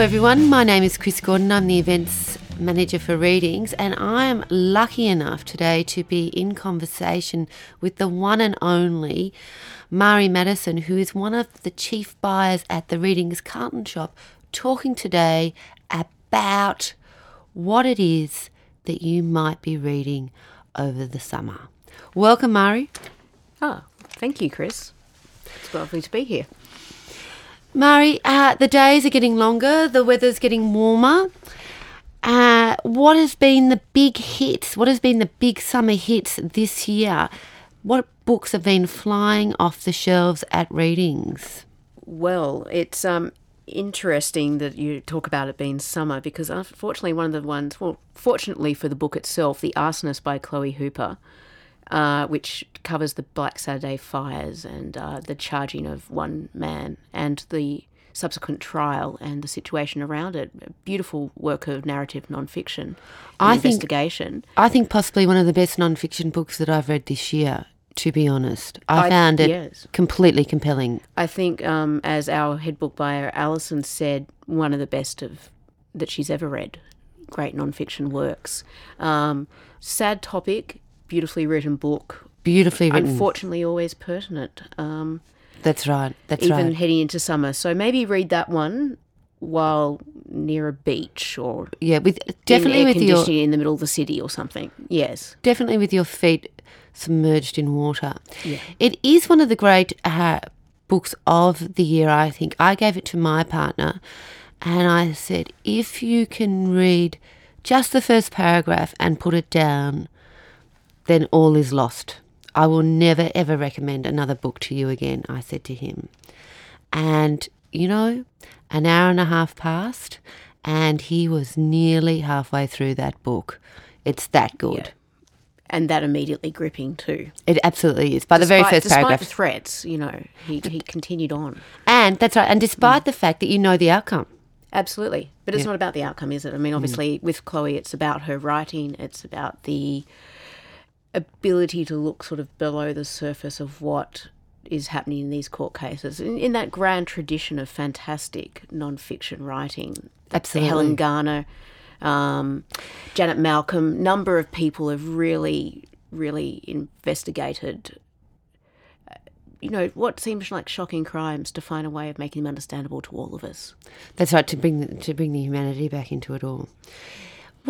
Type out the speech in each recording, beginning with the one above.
everyone. My name is Chris Gordon. I'm the events manager for readings, and I am lucky enough today to be in conversation with the one and only Mari Madison, who is one of the chief buyers at the Readings Carlton shop, talking today about what it is that you might be reading over the summer. Welcome, Mari. Oh, thank you, Chris. It's lovely to be here. Mari, uh, the days are getting longer, the weather's getting warmer. Uh, what has been the big hits? What has been the big summer hits this year? What books have been flying off the shelves at readings? Well, it's um, interesting that you talk about it being summer because unfortunately, one of the ones, well, fortunately for the book itself, The Arsonist by Chloe Hooper, uh, which covers the Black Saturday fires and uh, the charging of one man and the subsequent trial and the situation around it. A beautiful work of narrative nonfiction I investigation. Think, I think possibly one of the best nonfiction books that I've read this year. To be honest, I, I- found it yes. completely compelling. I think, um, as our head book buyer Alison said, one of the best of that she's ever read. Great nonfiction works. Um, sad topic, beautifully written book. Beautifully written. Unfortunately, always pertinent. Um, That's right. That's even right. Even heading into summer. So maybe read that one while near a beach or Yeah, with in definitely with your in the middle of the city or something. Yes. definitely with your feet submerged in water. Yeah. It is one of the great uh, books of the year, I think. I gave it to my partner and I said, if you can read just the first paragraph and put it down, then all is lost. I will never ever recommend another book to you again, I said to him. And, you know, an hour and a half passed and he was nearly halfway through that book. It's that good. Yeah. And that immediately gripping too. It absolutely is. By the very Despite- first despite paragraph. the threats, you know, he, he continued on. And that's right. And despite the fact that you know the outcome. Absolutely. But it's not about the outcome, is it? I Mm. mean, obviously, with Chloe, it's about her writing, it's about the ability to look sort of below the surface of what is happening in these court cases. In, in that grand tradition of fantastic non-fiction writing. Absolutely. Helen Garner, um, Janet Malcolm, number of people have really, really investigated uh, you know, what seems like shocking crimes to find a way of making them understandable to all of us. That's right, to bring to bring the humanity back into it all.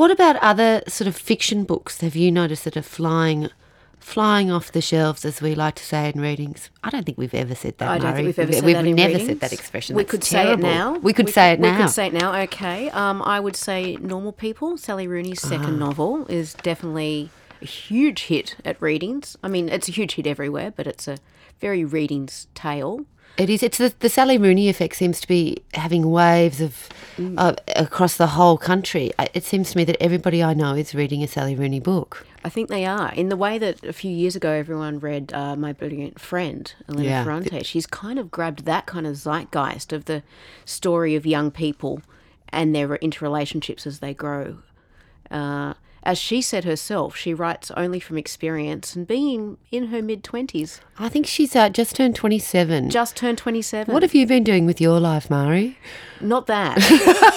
What about other sort of fiction books have you noticed that are flying flying off the shelves, as we like to say in readings? I don't think we've ever said that. I don't Murray. think we've ever said We've- said we've never readings. said that expression. We That's could terrible. say it now. We could say it now. We could say it now. Okay. Um, I would say Normal People, Sally Rooney's second Ah. novel, is definitely a huge hit at readings. I mean, it's a huge hit everywhere, but it's a very readings tale. It is. It's the, the Sally Rooney effect seems to be having waves of Mm. uh, across the whole country. It seems to me that everybody I know is reading a Sally Rooney book. I think they are. In the way that a few years ago everyone read uh, My Brilliant Friend, Elena Yeah. Ferrante, she's kind of grabbed that kind of zeitgeist of the story of young people and their interrelationships as they grow. Uh, as she said herself, she writes only from experience and being in her mid 20s, I think she's uh, just turned twenty seven. just turned 27. What have you been doing with your life, Mari? Not that.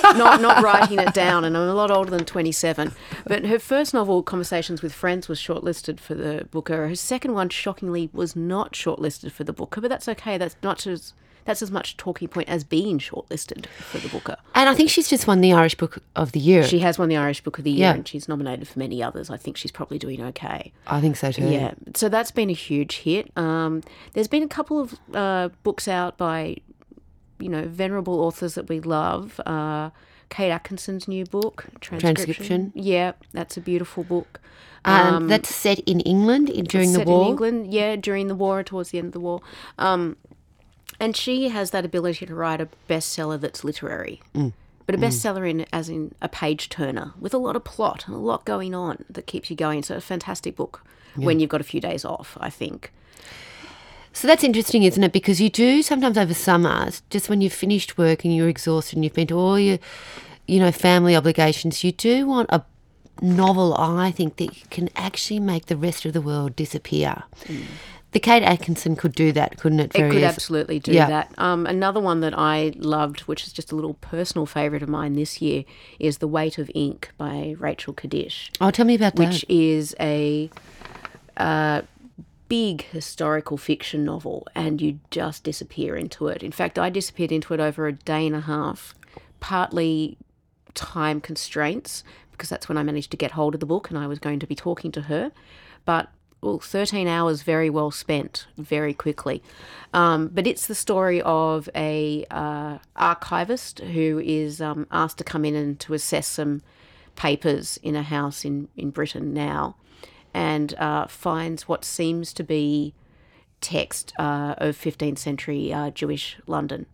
not not writing it down, and I'm a lot older than 27. But her first novel, Conversations with Friends, was shortlisted for the Booker. Her second one, shockingly, was not shortlisted for the Booker, but that's okay. That's not as that's as much a talking point as being shortlisted for the Booker. And I think she's just won the Irish Book of the Year. She has won the Irish Book of the Year, Yeah. and she's nominated for many others. I think she's probably doing okay. I think so too. Yeah, so that's been a huge hit. Um, there's been a couple of uh, books out by, you know, venerable authors that we love. Uh, Kate Atkinson's new book, Transcription. Transcription. Yeah, that's a beautiful book. Um, that's set in England in, during the set war. in England, yeah, during the war, towards the end of the war. Um, and she has that ability to write a bestseller that's literary. Mm. But a bestseller in as in a page turner with a lot of plot and a lot going on that keeps you going. So a fantastic book when you've got a few days off, I think. So that's interesting, isn't it? Because you do sometimes over summer, just when you've finished work and you're exhausted and you've been to all your, you know, family obligations, you do want a novel, I think, that can actually make the rest of the world disappear. The Kate Atkinson could do that, couldn't it? It could absolutely do Yeah. that. Um, another one that I loved, which is just a little personal favourite of mine this year, is The Weight of Ink by Rachel Kadish, Oh, tell me about that. which is a uh, big historical fiction novel, and you just disappear into it. In fact, I disappeared into it over a day and a half, partly time constraints, because that's when I managed to get hold of the book and I was going to be talking to her. But well, 13 hours very well spent, very quickly. Um, but it's the story of a uh, archivist who is um, asked to come in and to assess some papers in a house in, in Britain now and uh, finds what seems to be text uh, of 15th century uh, Jewish London.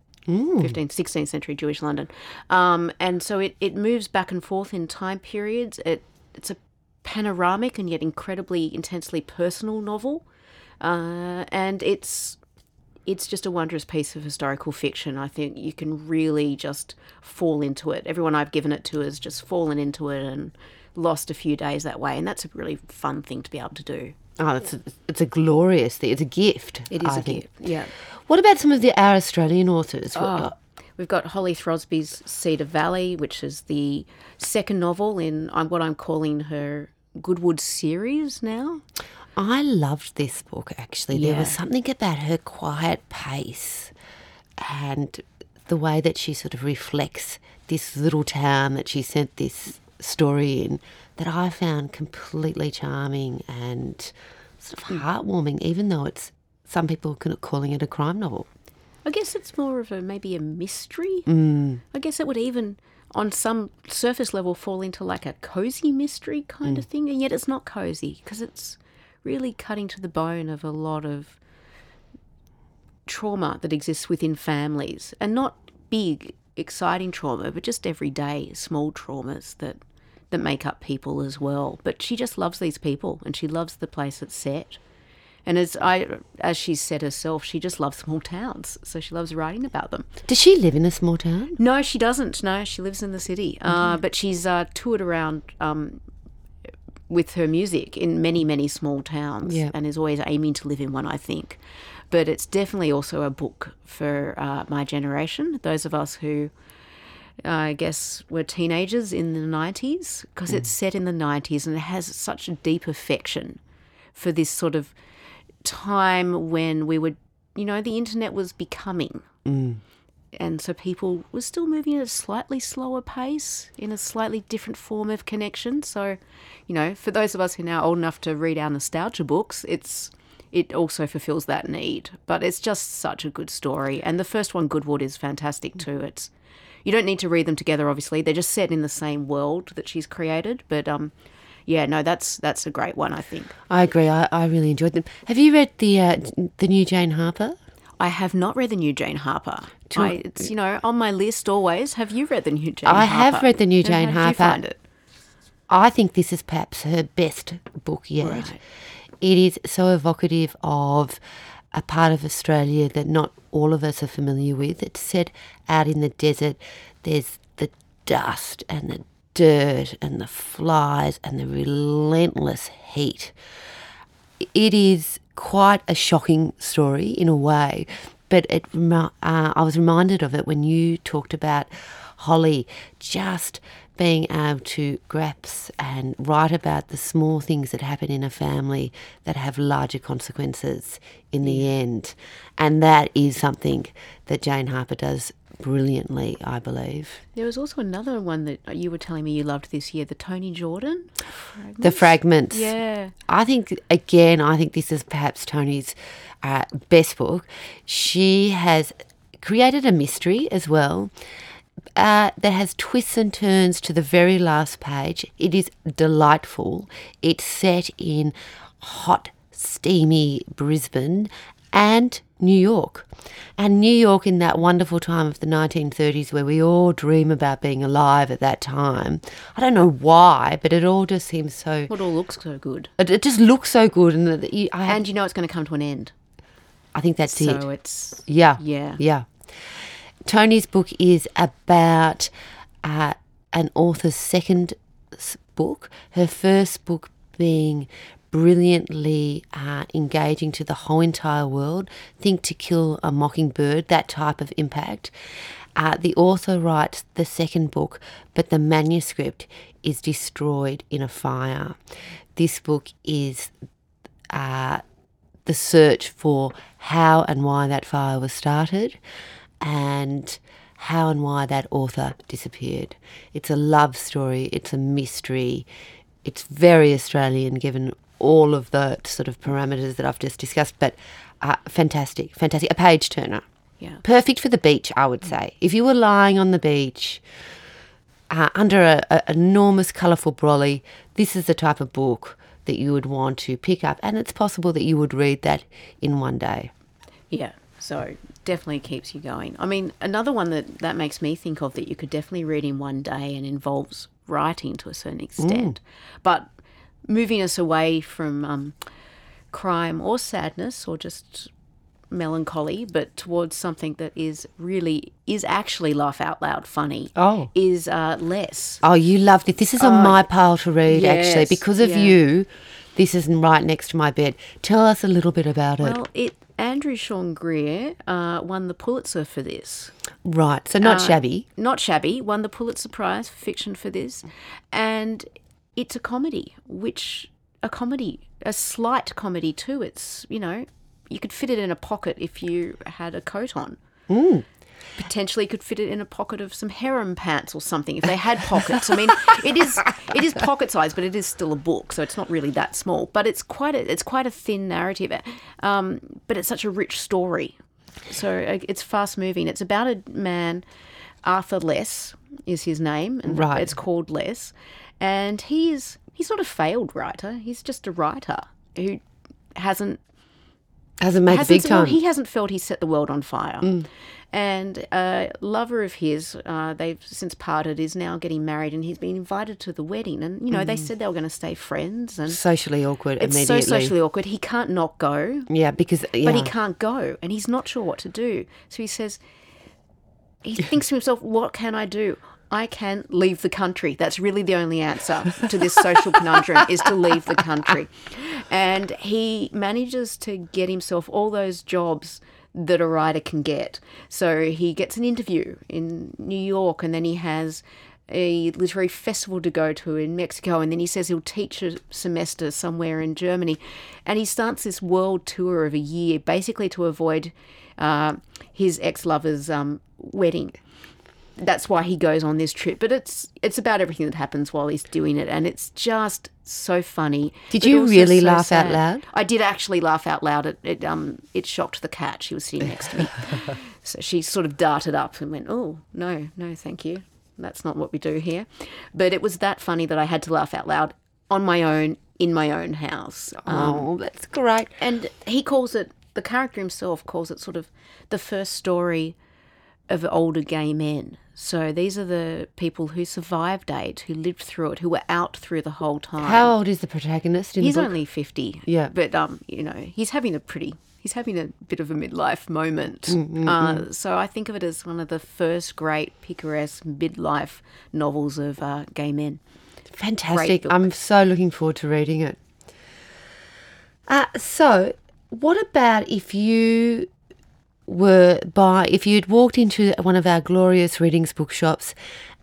15th, 16th century Jewish London. Um, and so it, it moves back and forth in time periods. It, it's a panoramic and yet incredibly intensely personal novel. Uh, and it's it's just a wondrous piece of historical fiction. I think you can really just fall into it. Everyone I've given it to has just fallen into it and lost a few days that way. And that's a really fun thing to be able to do. oh, it's a, it's a glorious thing. It's a gift. It is I a think. gift. Yeah. What about some of the our Australian authors? Oh, we've got Holly Throsby's Cedar Valley, which is the second novel in um, what I'm calling her Goodwood series now. I loved this book actually. There was something about her quiet pace and the way that she sort of reflects this little town that she sent this story in that I found completely charming and sort of heartwarming, even though it's some people calling it a crime novel. I guess it's more of a maybe a mystery. Mm. I guess it would even, on some surface level, fall into like a cozy mystery kind Mm. of thing, and yet it's not cozy because it's really cutting to the bone of a lot of trauma that exists within families, and not big, exciting trauma, but just everyday small traumas that that make up people as well. But she just loves these people, and she loves the place it's set. And as I, as she said herself, she just loves small towns, so she loves writing about them. Does she live in a small town? No, she doesn't. No, she lives in the city. Uh, but she's uh, toured around um, with her music in many, many small towns Yeah. and is always aiming to live in one, I think. But it's definitely also a book for uh, my generation, those of us who, I guess, were teenagers in the 90s, because it's set in the 90s and it has such a deep affection for this sort of time when we would, you know, the internet was becoming and so people were still moving at a slightly slower pace in a slightly different form of connection. So, you know, for those of us who are now old enough to read our nostalgia books, it's it also fulfills that need. But it's just such a good story, and the first one, Goodwood, is fantastic too. It's you don't need to read them together, obviously. They're just set in the same world that she's created, but um. Yeah, no, that's that's a great one. I think I agree. I, I really enjoyed them. Have you read the uh, the new Jane Harper? I have not read the new Jane Harper. I, it's you know on my list always. Have you read the new Jane? I Harper? have read the new Jane how did you Harper. find it? I think this is perhaps her best book yet. Right. It is so evocative of a part of Australia that not all of us are familiar with. It's set out in the desert. There's the dust and the dirt and the flies and the relentless heat. It is quite a shocking story in a way, but it uh, I was reminded of it when you talked about Holly just being able to grasp and write about the small things that happen in a family that have larger consequences in the end. And that is something that Jane Harper does brilliantly, I believe. There was also another one that you were telling me you loved this year, the Toni Jordan. The fragments. Yeah. I think again, I think this is perhaps Toni's uh, best book. She has created a mystery as well uh, that has twists and turns to the very last page. It is delightful. It's set in hot, steamy Brisbane and New York. And New York in that wonderful time of the 1930s where we all dream about being alive at that time. I don't know why, but it all just seems so. It all looks so good. It, it just looks so good, and that you, I, And you know it's going to come to an end. I think that's it. So it's. Yeah. Yeah. Yeah. Toni's book is about uh, an author's second book. Her first book being brilliantly uh, engaging to the whole entire world. Think to kill a mockingbird, that type of impact. Uh, the author writes the second book, but the manuscript is destroyed in a fire. This book is uh, the search for how and why that fire was started and how and why that author disappeared. It's a love story, it's a mystery, it's very Australian given all of the sort of parameters that I've just discussed, but uh, fantastic, fantastic. A page turner. Yeah. Perfect for the beach, I would say. If you were lying on the beach uh, under a, a enormous colourful brolly, this is the type of book that you would want to pick up, and it's possible that you would read that in one day. Yeah. So definitely keeps you going. I mean, another one that that makes me think of that you could definitely read in one day and involves writing to a certain extent, but moving us away from um, crime or sadness or just melancholy, but towards something that is really is actually laugh out loud funny. Oh. is uh, less. Oh, you loved it. This is on my pile to read, actually, because of yeah. you. This is right next to my bed. Tell us a little bit about it. Well, it Andrew Sean Greer uh, won the Pulitzer for this. right, so not uh, shabby. Not shabby. Won the Pulitzer Prize for fiction for this, and it's a comedy, which a comedy, a slight comedy too. It's you know you could fit it in a pocket if you had a coat on. Potentially could fit it in a pocket of some harem pants or something if they had pockets. I mean, it is it is pocket size, but it is still a book, so it's not really that small. But it's quite a it's quite a thin narrative, um, but it's such a rich story. So uh, it's fast moving. It's about a man, Arthur Less is his name, and Right. it's called Less, and he is he's not a failed writer. He's just a writer who hasn't Hasn't made hasn't big time. Mm. he hasn't felt he set the world on fire. And a lover of his, uh, they've since parted, is now getting married, and he's been invited to the wedding. And you know, they said they were going to stay friends, and Socially awkward it's immediately. so socially awkward. He can't not go, yeah, because yeah. but he can't go, and he's not sure what to do. So he says, he thinks to himself, "What can I do?" I can leave the country. That's really the only answer to this social conundrum is to leave the country. And he manages to get himself all those jobs that a writer can get. So he gets an interview in New York and then he has a literary festival to go to in Mexico and then he says he'll teach a semester somewhere in Germany and he starts this world tour of a year basically to avoid uh, his ex-lover's um, wedding that's why he goes on this trip. But it's it's about everything that happens while he's doing it, and it's just so funny. Did you really so laugh out loud? I did actually laugh out loud. It, it um it shocked the cat. She was sitting next to me, so she sort of darted up and went, "Oh no, no, thank you. That's not what we do here." But it was that funny that I had to laugh out loud on my own in my own house. Um, oh, that's great. and he calls it the character himself calls it sort of the first story of older gay men. So these are the people who survived AIDS, who lived through it, who were out through the whole time. How old is the protagonist in he's the book? only fifty. Yeah. but um, you know, he's having a pretty. He's having a bit of a midlife moment. Mm, uh, so I think of it as one of the first great picaresque midlife novels of uh, gay men. Fantastic. I'm so looking forward to reading it. Uh, so, what about if you were by, if you'd walked into one of our glorious readings bookshops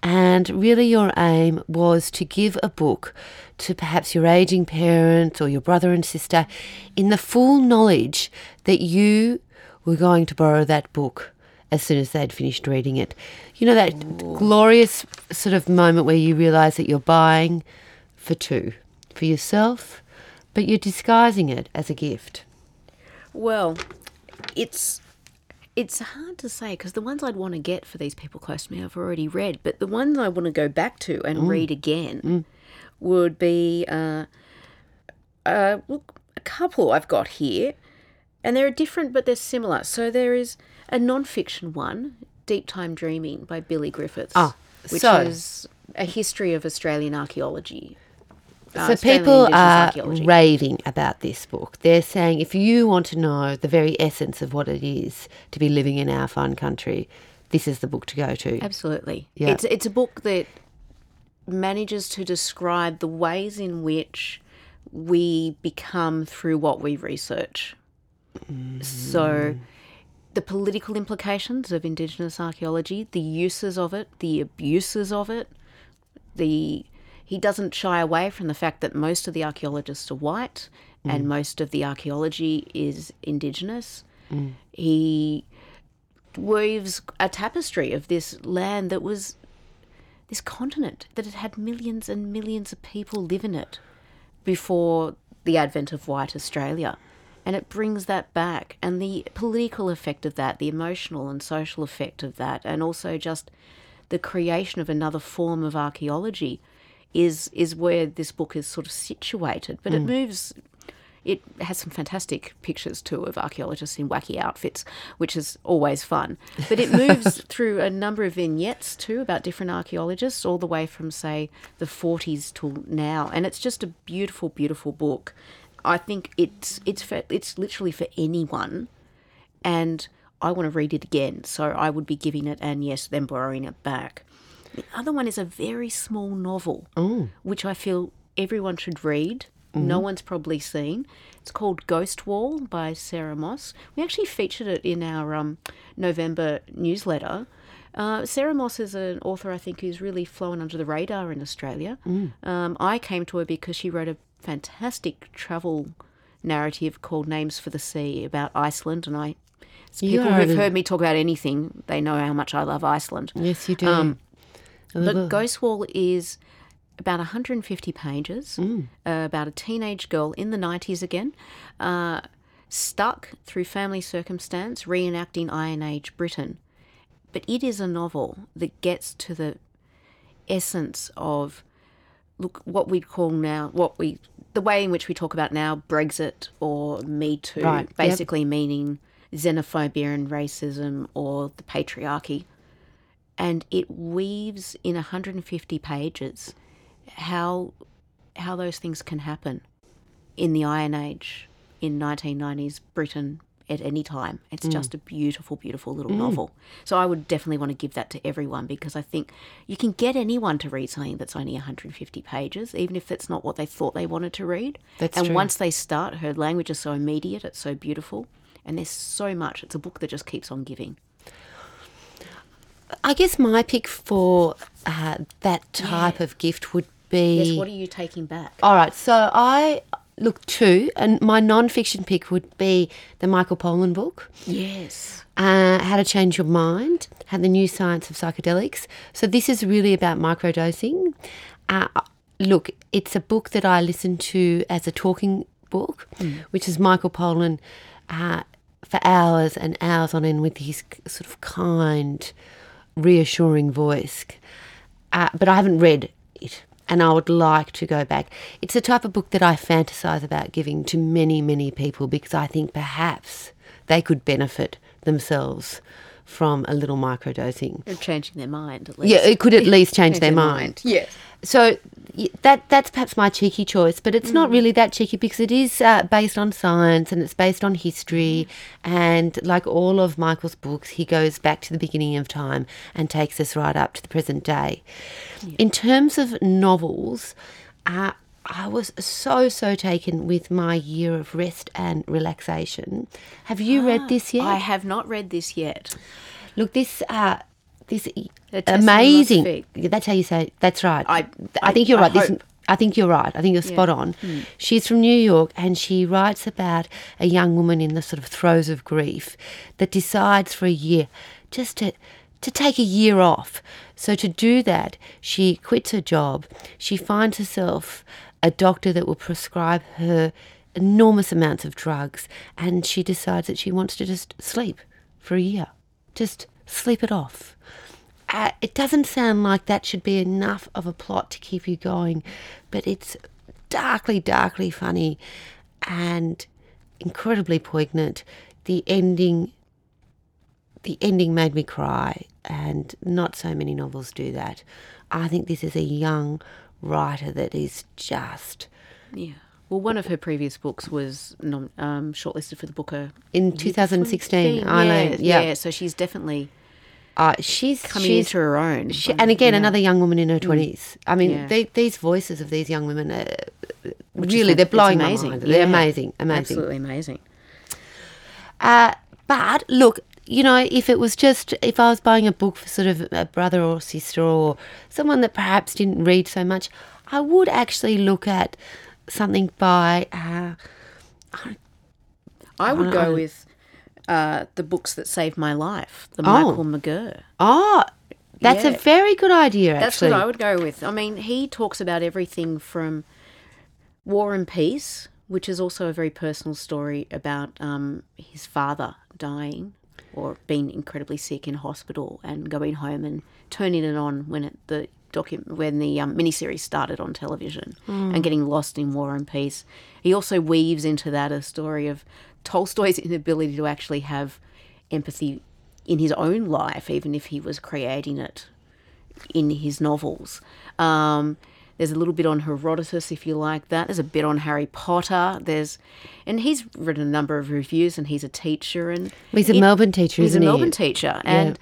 and really your aim was to give a book to perhaps your aging parent or your brother and sister in the full knowledge that you were going to borrow that book as soon as they'd finished reading it. You know, that glorious sort of moment where you realize that you're buying for two, for yourself, but you're disguising it as a gift. Well, it's it's hard to say because the ones I'd want to get for these people close to me I've already read, but the ones I want to go back to and read again would be uh, uh, look, a couple I've got here, and they're different but they're similar. So there is a non-fiction one, Deep Time Dreaming by Billy Griffiths, Ah, which so- is a history of Australian archaeology. Uh, So Australian people are raving about this book. They're saying if you want to know the very essence of what it is to be living in our fine country, this is the book to go to. Absolutely. Yeah. It's it's a book that manages to describe the ways in which we become through what we research. So, the political implications of Indigenous archaeology, the uses of it, the abuses of it, the he doesn't shy away from the fact that most of the archaeologists are white and mm. most of the archaeology is Indigenous. Mm. He weaves a tapestry of this land that was this continent that had had millions and millions of people live in it before the advent of white Australia. And it brings that back, and the political effect of that, the emotional and social effect of that, and also just the creation of another form of archaeology is is where this book is sort of situated. But it mm. moves it has some fantastic pictures too of archaeologists in wacky outfits, which is always fun. But it moves through a number of vignettes too about different archaeologists, all the way from say the 40s till now, and it's just a beautiful, beautiful book. I think it's it's for, it's literally for anyone, and I want to read it again. So I would be giving it and yes, then borrowing it back. The other one is a very small novel, which I feel everyone should read. No one's probably seen. It's called Ghost Wall by Sarah Moss. We actually featured it in our um, November newsletter. Uh, Sarah Moss is an author I think who's really flown under the radar in Australia. Um, I came to her because she wrote a fantastic travel narrative called Names for the Sea about Iceland, and I. People who've heard me talk about anything, they know how much I love Iceland. Yes, you do. Um, But Ghost Wall is about 150 pages Mm. uh, about a teenage girl in the 90s again, uh, stuck through family circumstance, reenacting Iron Age Britain. But it is a novel that gets to the essence of look what we call now what we the way in which we talk about now Brexit or Me Too, Right, yep. basically meaning xenophobia and racism or the patriarchy and it weaves in 150 pages how how those things can happen in the Iron Age in 1990s Britain at any time. It's mm. just a beautiful, beautiful little mm. novel. So I would definitely want to give that to everyone because I think you can get anyone to read something that's only 150 pages, even if it's not what they thought they wanted to read. That's and true. once they start, her language is so immediate, it's so beautiful, and there's so much. It's a book that just keeps on giving. I guess my pick for uh, that type of gift would be. Yes, what are you taking back? All right, so I look two, and my non-fiction pick would be the Michael Pollan book, Yes. uh, How to Change Your Mind, How the New Science of Psychedelics. So this is really about microdosing. Uh, look, it's a book that I listen to as a talking book, which is Michael Pollan uh, for hours and hours on end with his sort of kind, reassuring voice. Uh, but I haven't read it, and I would like to go back. It's the type of book that I fantasize about giving to many, many people because I think perhaps they could benefit themselves from a little microdosing. Or changing their mind, at least. Yeah, it could at least change their mind. Yes. So that that's perhaps my cheeky choice, but it's not really that cheeky because it is uh, based on science and it's based on history. And like all of Michael's books, he goes back to the beginning of time and takes us right up to the present day. In terms of novels, uh, I was so so taken with my year of rest and relaxation. Have you read this yet? I have not read this yet. Look, this uh, this amazing. That's how you say. It. That's right. I- I, I think you're I right. This. I think you're right. I think you're spot on. She's from New York, and she writes about a young woman in the sort of throes of grief that decides for a year just to to take a year off. So to do that, she quits her job. She finds herself a doctor that will prescribe her enormous amounts of drugs, and she decides that she wants to just sleep for a year, just sleep it off. Uh, it doesn't sound like that should be enough of a plot to keep you going, but it's darkly, darkly funny and incredibly poignant. The ending, the ending made me cry, and not so many novels do that. I think this is a young writer that is just Yeah. Well, one of her previous books was nom- um, shortlisted for the Booker in 2016. I know, yeah, yeah. yeah. So she's definitely Uh, she's coming she's, into her own. she, and again, Yeah. another young woman in her twenties. I mean, Yeah. they, these voices of these young women, are, Which really, they're blowing amazing. my mind. They're amazing, amazing. Absolutely amazing. Uh, but look, you know, if it was just if I was buying a book for sort of a brother or sister or someone that perhaps didn't read so much, I would actually look at something by. Uh, I would I- go with uh, the books that saved my life, the Oh. Michael McGirr. oh, that's Yeah. a very good idea. That's what I would go with. I mean, he talks about everything from War and Peace, which is also a very personal story about um, his father dying or being incredibly sick in hospital and going home and turning it on when it, the docu- when the um, miniseries started on television and getting lost in War and Peace. He also weaves into that a story of Tolstoy's inability to actually have empathy in his own life, even if he was creating it in his novels. Um, there's a little bit on Herodotus, if you like that. There's a bit on Harry Potter. There's, and he's written a number of reviews, and he's a teacher, and he's a it- Melbourne teacher, he's a he? Melbourne teacher, and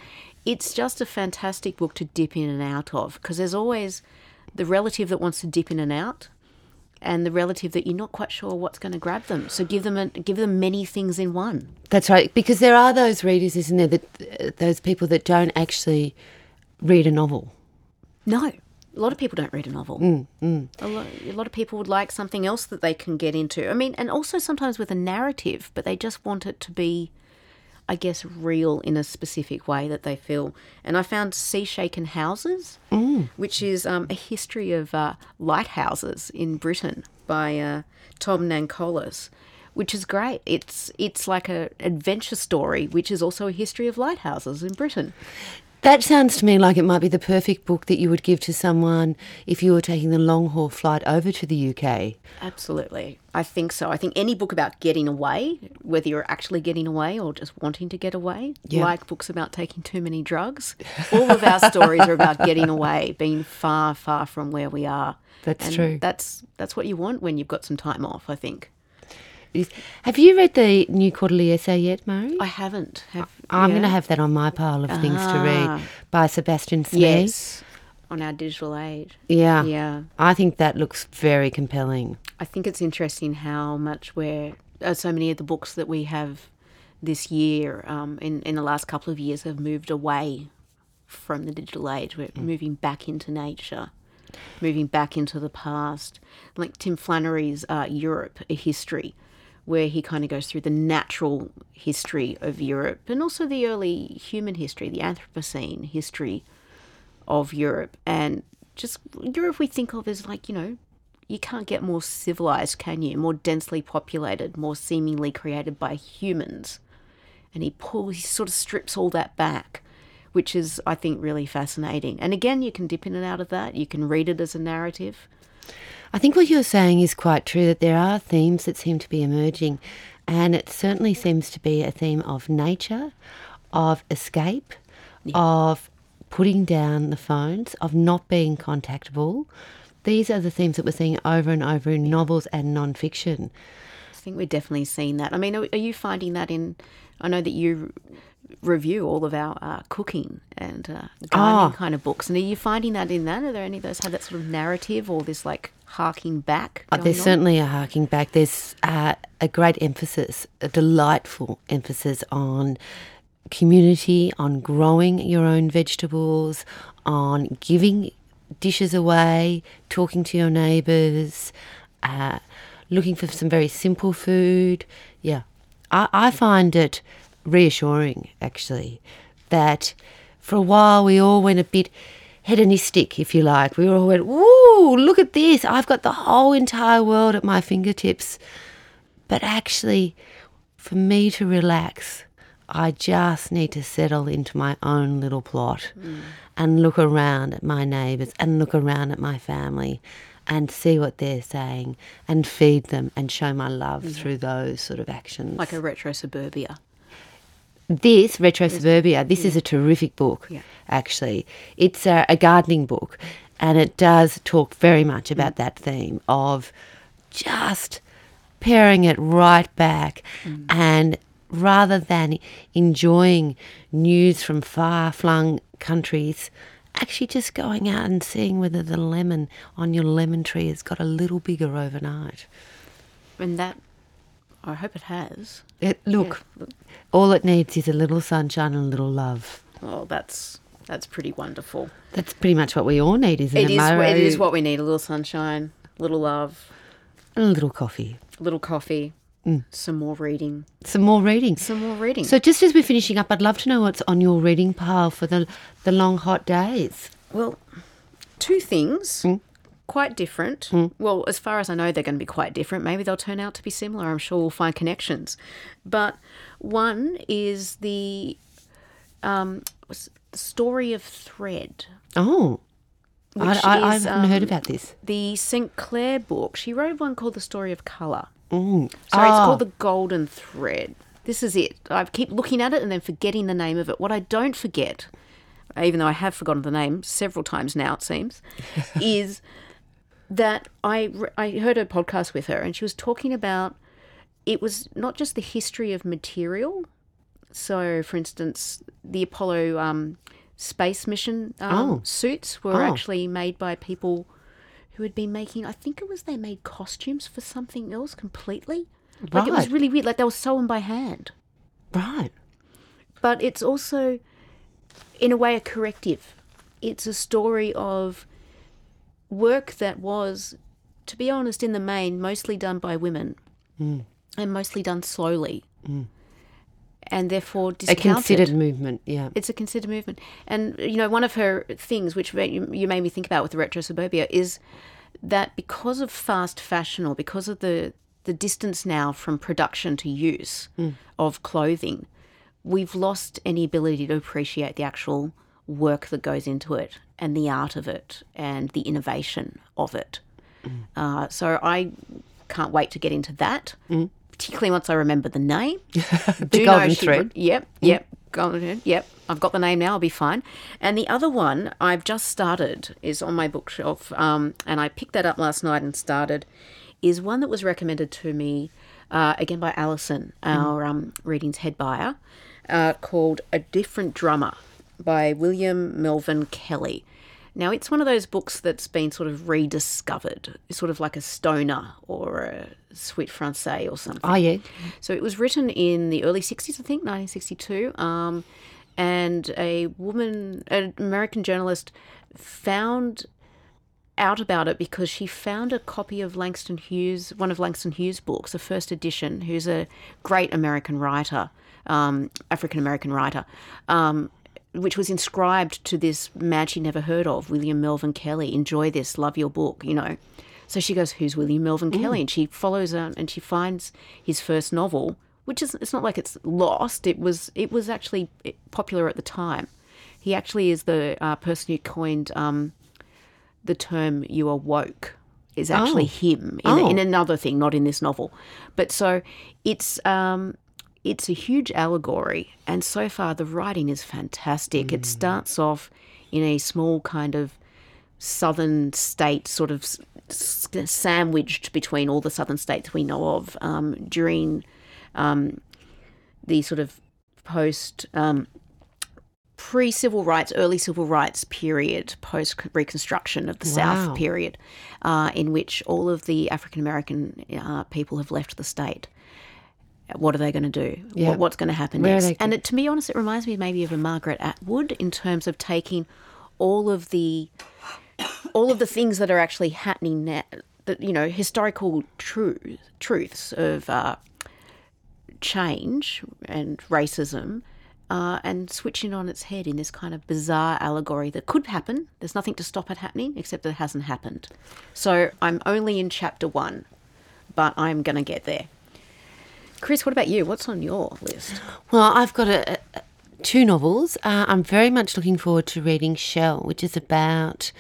it's just a fantastic book to dip in and out of because there's always the relative that wants to dip in and out, and the relative that you're not quite sure what's going to grab them. So give them a, give them many things in one. That's right, because there are those readers, isn't there? That uh, those people that don't actually read a novel. No, a lot of people don't read a novel. Mm, A, lot, a lot of people would like something else that they can get into. I mean, and also sometimes with a narrative, but they just want it to be, I guess, real in a specific way that they feel. And I found Sea Shaken Houses, which is um, a history of uh, lighthouses in Britain by uh, Tom Nancollas. Which is great. It's it's like a adventure story, which is also a history of lighthouses in Britain. That sounds to me like it might be the perfect book that you would give to someone if you were taking the long haul flight over to the UK. Absolutely. I think so. I think any book about getting away, whether you're actually getting away or just wanting to get away, Yeah. like books about taking too many drugs, all of our stories are about getting away, being far, far from where we are. That's And true. That's that's what you want when you've got some time off, I think. Is- Have you read the new quarterly essay yet, Murray? I haven't. Have, I'm going to have that on my pile of things to read Ah. by Sebastian Smee. Yes. On our digital age. Yeah. Yeah. I think that looks very compelling. I think it's interesting how much we're uh, so many of the books that we have this year, um, in in the last couple of years, have moved away from the digital age. We're moving back into nature, moving back into the past. Like Tim Flannery's uh, Europe, a history, where he kind of goes through the natural history of Europe and also the early human history, the Anthropocene history of Europe. And just Europe, we think of as like, you know, you can't get more civilized, can you? More densely populated, more seemingly created by humans. And he pulls, he sort of strips all that back, which is, I think, really fascinating. And again, you can dip in and out of that. You can read it as a narrative. I think what you're saying is quite true that there are themes that seem to be emerging, and it certainly seems to be a theme of nature, of escape, of putting down the phones, of not being contactable. These are the themes that we're seeing over and over in novels and non-fiction. I think we're definitely seeing that. I mean, are, are you finding that in? I know that you review all of our uh, cooking and uh, gardening Ah. kind of books, and are you finding that in that? Are there any of those have that sort of narrative or this like harking back? Going there's on? certainly a harking back. There's uh, a great emphasis, a delightful emphasis on community, on growing your own vegetables, on giving dishes away, talking to your neighbours, uh, looking for some very simple food. Yeah, I, I find it reassuring actually that for a while we all went a bit hedonistic, if you like. We all went, "Woo! Look at this! I've got the whole entire world at my fingertips." But actually, for me to relax, I just need to settle into my own little plot mm. and look around at my neighbours and look around at my family and see what they're saying and feed them and show my love mm. through those sort of actions. like a retro suburbia. This retro suburbia this is a terrific book Yeah. actually it's a, a gardening book and it does talk very much about mm. that theme of just pairing it right back mm. and rather than enjoying news from far flung countries, actually just going out and seeing whether the lemon on your lemon tree has got a little bigger overnight. And that, I hope it has. It, look, all it needs is a little sunshine and a little love. Oh, that's that's pretty wonderful. That's pretty much what we all need, isn't it, It is. It is what we need: a little sunshine, a little love, And a little coffee. a little coffee, mm. some more reading, Some more reading. some more reading. So just as we're finishing up, I'd love to know what's on your reading pile for the the long hot days. Well, two things. Mm. Quite different. Well, as far as I know, they're going to be quite different. Maybe they'll turn out to be similar. I'm sure we'll find connections. But one is the um, story of Thread, Oh, I, Which I, I haven't heard um, about this. the St. Clair book. She wrote one called The Story of Colour. Mm. Sorry, it's Ah. called The Golden Thread. This is it. I keep looking at it and then forgetting the name of it. What I don't forget, even though I have forgotten the name several times now, it seems, is that I, I heard a podcast with her and she was talking about it was not just the history of material. So, for instance, the Apollo um, space mission um, Oh. suits were Oh. actually made by people who had been making, I think it was they made costumes for something else completely. Right. Like it was really weird. Like they were sewn by hand. Right. But it's also, in a way, a corrective. It's a story of work that was, to be honest, in the main, mostly done by women mm. and mostly done slowly. Mm. And therefore discounted. A considered movement. Yeah. It's a considered movement. And, you know, one of her things, which you you made me think about with the retro suburbia, is that because of fast fashion or because of the, the distance now from production to use mm. of clothing, we've lost any ability to appreciate the actual work that goes into it and the art of it and the innovation of it. Uh, so I can't wait to get into that, particularly once I remember the name. The golden thread. Yep, yep, golden thread. Yep, I've got the name now. I'll be fine. And the other one I've just started is on my bookshelf, um, and I picked that up last night and started. Is one that was recommended to me uh, again by Alison, our um, readings head buyer, uh, called "A Different Drummer" by William Melvin Kelley. Now, it's one of those books that's been sort of rediscovered, sort of like a stoner or a Suite Française or something. Oh, yeah. So it was written in the early 60s, I think, 1962. Um, and a woman, an American journalist, found out about it because she found a copy of Langston Hughes, one of Langston Hughes' books, a first edition, who's a great American writer, um, African American writer, um, which was inscribed to this man she never heard of, William Melvin Kelley. Enjoy this, love your book, you know. So she goes, "Who's William Melvin Kelley?" And she follows out and she finds his first novel, which is it's not like it's lost. It was it was actually popular at the time. He actually is the uh, person who coined um, the term "you are woke." Is actually Oh. him in, Oh. in another thing, not in this novel. But so it's um, it's a huge allegory, and so far the writing is fantastic. It starts off in a small kind of southern state, sort of s- sandwiched between all the southern states we know of um, during um, the sort of post. Um, Pre civil rights, early civil rights period, post Reconstruction of the Wow. South period, uh, in which all of the African American uh, people have left the state what are they going to do? Yeah. What, what's going to happen Where next? And it, to be honest, it reminds me maybe of a Margaret Atwood in terms of taking all of the all of the things that are actually happening now, that you know, historical truth, truths of uh, change and racism. Uh, and switching on its head in this kind of bizarre allegory that could happen. There's nothing to stop it happening, except that it hasn't happened. So I'm only in chapter one, but I'm going to get there. Chris, what about you? What's on your list? Well, I've got a, a, two novels. Uh, I'm very much looking forward to reading Shell, which is about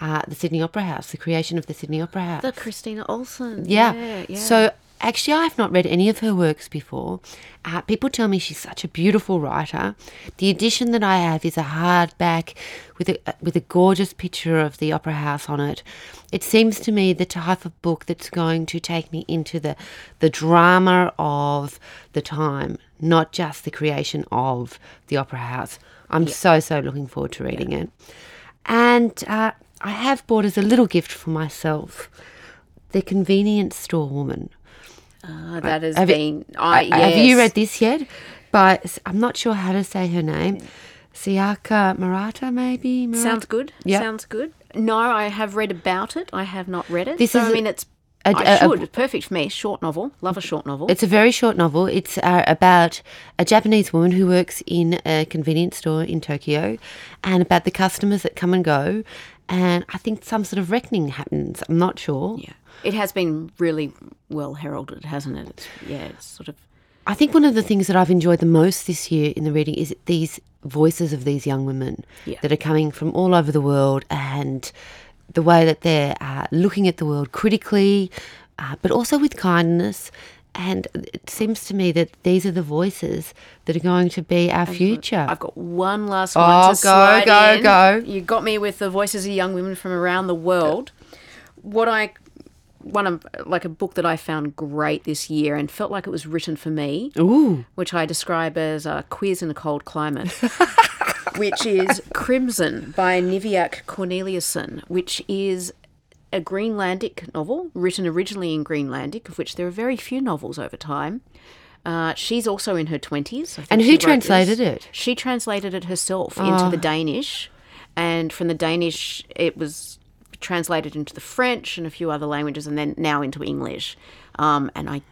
uh, the Sydney Opera House, the creation of the Sydney Opera House. The Kristina Olsson. yeah. yeah. yeah. So Actually, I've not read any of her works before. Uh, people tell me she's such a beautiful writer. The edition that I have is a hardback with a with a gorgeous picture of the opera house on it. It seems to me the type of book that's going to take me into the the drama of the time, not just the creation of the opera house. I'm so so looking forward to reading it. And uh, I have bought as a little gift for myself the convenience store woman. Uh, that has Have been. I, Uh, Have you read this yet? But I'm not sure how to say her name. Sayaka Marata, maybe. Marata? Sounds good. Yeah. Sounds good. No, I have read about it. I have not read it. This so, is I a- mean, it's. a- I a- a- should. It's perfect for me. Short novel. Love a short novel. It's a very short novel. It's uh, about a Japanese woman who works in a convenience store in Tokyo and about the customers that come and go. And I think some sort of reckoning happens. I'm not sure. yeah. It has been really well heralded, hasn't it? It's, yeah, it's sort of. I think one of the things that I've enjoyed the most this year in the reading is these voices of these young women Yeah. that are coming from all over the world and the way that they're uh, looking at the world critically, uh, but also with kindness. And it seems to me that these are the voices that are going to be our future. I've got one last Oh, one to go, go, in. go. You got me with the voices of young women from around the world. What I one of like a book that I found great this year and felt like it was written for me, Ooh. which I describe as a quiz in a cold climate, which is Crimson by Niviaq Korneliussen, which is a Greenlandic novel written originally in Greenlandic, of which there are very few novels over time. Uh, she's also in her 20s. And who translated this. it? She translated it herself into the Danish, and from the Danish, it was translated into the French and a few other languages, and then now into English. Um, and I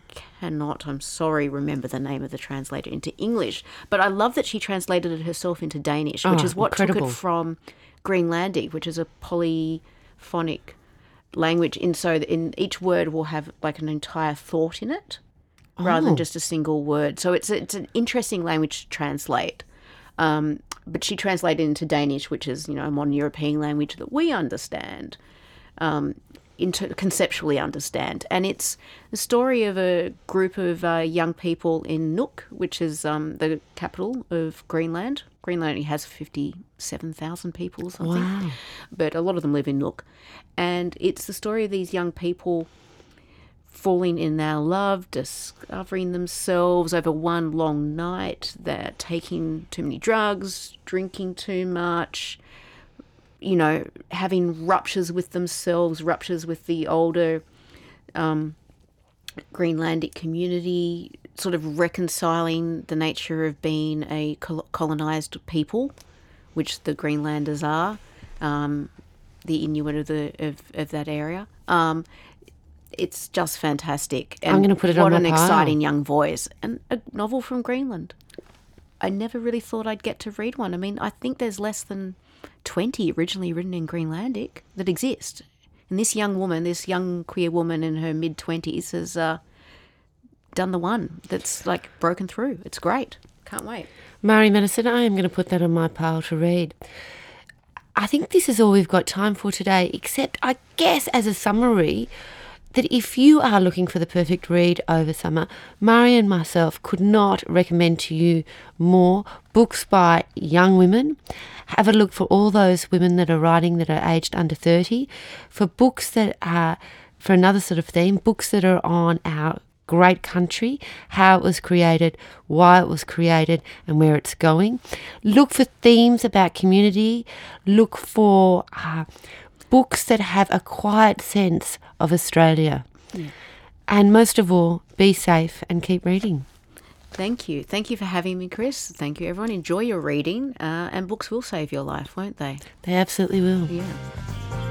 cannot, I'm sorry, remember the name of the translator into English, but I love that she translated it herself into Danish, which Oh, is what incredible. took it from Greenlandic, which is a polyphonic language. In so that in each word will have like an entire thought in it, rather Oh. than just a single word. So it's it's an interesting language to translate. Um, but she translated into Danish, which is you know a modern European language that we understand, um, into conceptually understand, and it's the story of a group of uh, young people in Nuuk, which is um, the capital of Greenland. Greenland only has fifty-seven thousand people or something, Wow. but a lot of them live in Nuuk, and it's the story of these young people falling in their love, discovering themselves over one long night. They're taking too many drugs, drinking too much, you know, having ruptures with themselves, ruptures with the older um, Greenlandic community, sort of reconciling the nature of being a colonized people, which the Greenlanders are, um, the Inuit of the of, of that area. Um, it's just fantastic. And I'm gonna put it what on my an pile. exciting young voice and a novel from Greenland. I never really thought I'd get to read one. I mean, I think there's less than 20 originally written in Greenlandic that exist. And this young woman, this young queer woman in her mid 20s, has uh, done the one that's like broken through. It's great. Can't wait. Mari Medicine, I am going to put that on my pile to read. I think this is all we've got time for today, except I guess as a summary, that if you are looking for the perfect read over summer, Mari and myself could not recommend to you more books by young women. Have a look for all those women that are writing that are aged under 30, for books that are, for another sort of theme, books that are on our great country, how it was created, why it was created, and where it's going. Look for themes about community. Look for uh, books that have a quiet sense of Australia. And most of all, be safe and keep reading. Thank you. Thank you for having me, Chris. Thank you, everyone. Enjoy your reading, uh, and books will save your life, won't they? They absolutely will. Yeah.